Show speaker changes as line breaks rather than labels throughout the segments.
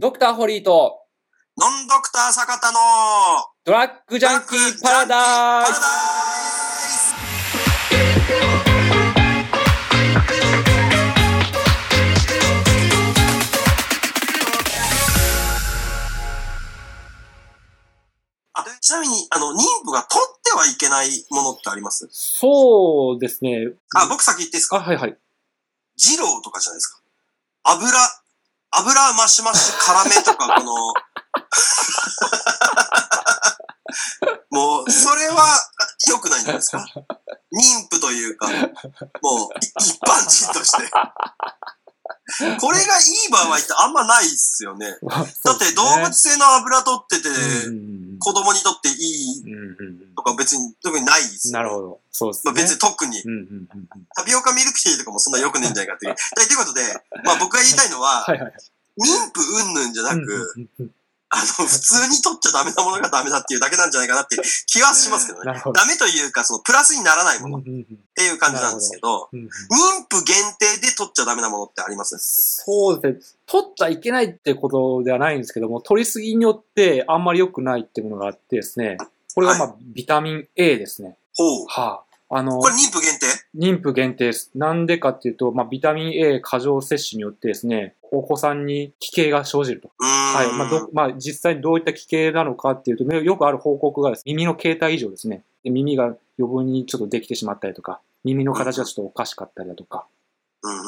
ドクターホリーと
ノンドクター坂田の
ドラッグジャンキーパラダイス
あちなみに、あの、妊婦が取ってはいけないものってあります？
そうですね。
あ、僕先言っていいです
あ、
か
はいはい。
二郎とかじゃないですか。油、油マシマシ辛めとか、この、もう、それは良くないんじゃないですか。妊婦というか、もう、い一般人として。これがいい場合ってあんまないっすよね。だって動物性の油取ってて、子供にとっていいとか別に特にないっすよ、
なるほど。そうです
まあ、
ね。
別に特に。
うんうんうんうん
タピオカミルクティーとかもそんな良くねえんじゃないかっていう。ということで、まあ僕が言いたいのは、
はいはい。
妊婦云々じゃなく、
うんうんうん
あの、普通に取っちゃダメなものがダメだっていうだけなんじゃないかなって気はしますけどね。
ど。
ダメというか、そのプラスにならないものっていう感じなんですけど、妊婦限定で取っちゃダメなものってあります？
そうですね。取っちゃいけないってことではないんですけども、取りすぎによってあんまり良くないってものがあってですね。これがまあ、ビタミン A ですね。
ほう。
はあ。あの、
これ妊婦限定？
妊婦限定です。なんでかっていうと、まあ、ビタミン A 過剰摂取によってですね、お子さんに奇形が生じると。はい。まあ、ど、まあ、実際にどういった奇形なのかっていうと、よくある報告がです、耳の形態異常ですね。で耳が余分にちょっとできてしまったりとか、耳の形がちょっとおかしかったりだとか、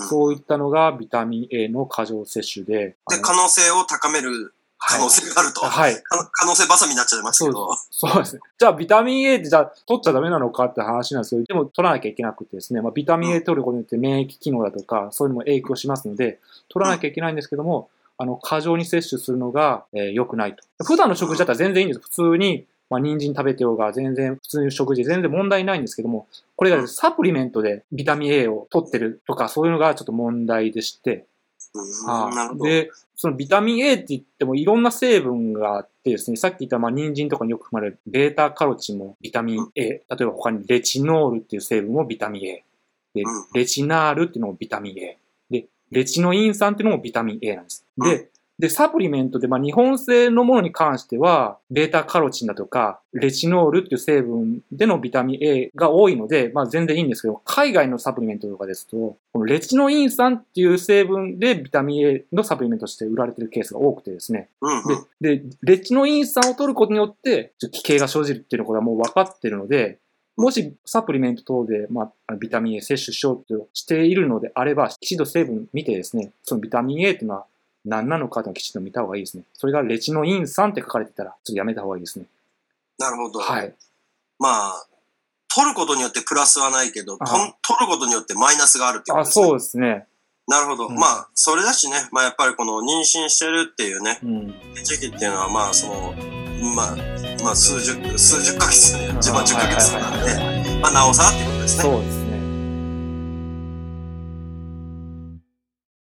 そういったのがビタミン A の過剰摂取で。あ
で、
の
可能性を高める可能性があると。
はい。
か可能性バサミになっちゃいますけど。
そうですね。じゃあ、ビタミン A ってじゃあ、取っちゃダメなのかって話なんですけど、でも取らなきゃいけなくてですね、まあ、ビタミン A 取ることによって免疫機能だとか、そういうのも影響しますので、取らなきゃいけないんですけども、あの、過剰に摂取するのが、えー良くないと。普段の食事だったら全然いいんです。普通に、まあ、人参食べてようが、全然、普通の食事で全然問題ないんですけども、これがサプリメントでビタミン A を取ってるとか、そういうのがちょっと問題でして、
うん
はい
なるほど。
で、そのビタミン A って言ってもいろんな成分があってですね、さっき言ったまあ人参とかによく含まれるベータカロチンもビタミン A、例えば他にレチノールっていう成分もビタミン A、で
うん、
レチナールっていうのもビタミン A、で、レチノイン酸っていうのもビタミン A なんです。で、で、サプリメントで、まあ、日本製のものに関しては、ベータカロチンだとか、レチノールっていう成分でのビタミン A が多いので、まあ、全然いいんですけど、海外のサプリメントとかですと、このレチノイン酸っていう成分でビタミン A のサプリメントとして売られてるケースが多くてですね。で、で、レチノイン酸を取ることによって、ちょっと奇形が生じるっていうのはもう分かってるので、もしサプリメント等で、まあ、ビタミン A 摂取しようとしているのであれば、きちんと成分見てですね、そのビタミン A っていうのは何なのかというのをきちんと見た方がいいですね。それがレチノイン酸って書かれてたら、ちょっとやめた方がいいですね。
なるほど。
はい。
まあ、取ることによってプラスはないけど、と取ることによってマイナスがあるっていうこ
あ、
とですね。
そうですね。
なるほど。
うん
まあ、それだしね、まあやっぱりこの妊娠してるっていうね、
うん。
時期っていうのはまあその、まあ、まあ数十、数十ヶ月ね、
あ
自分は10ヶ月なんで、まあなおさらっていうことですね。
そうです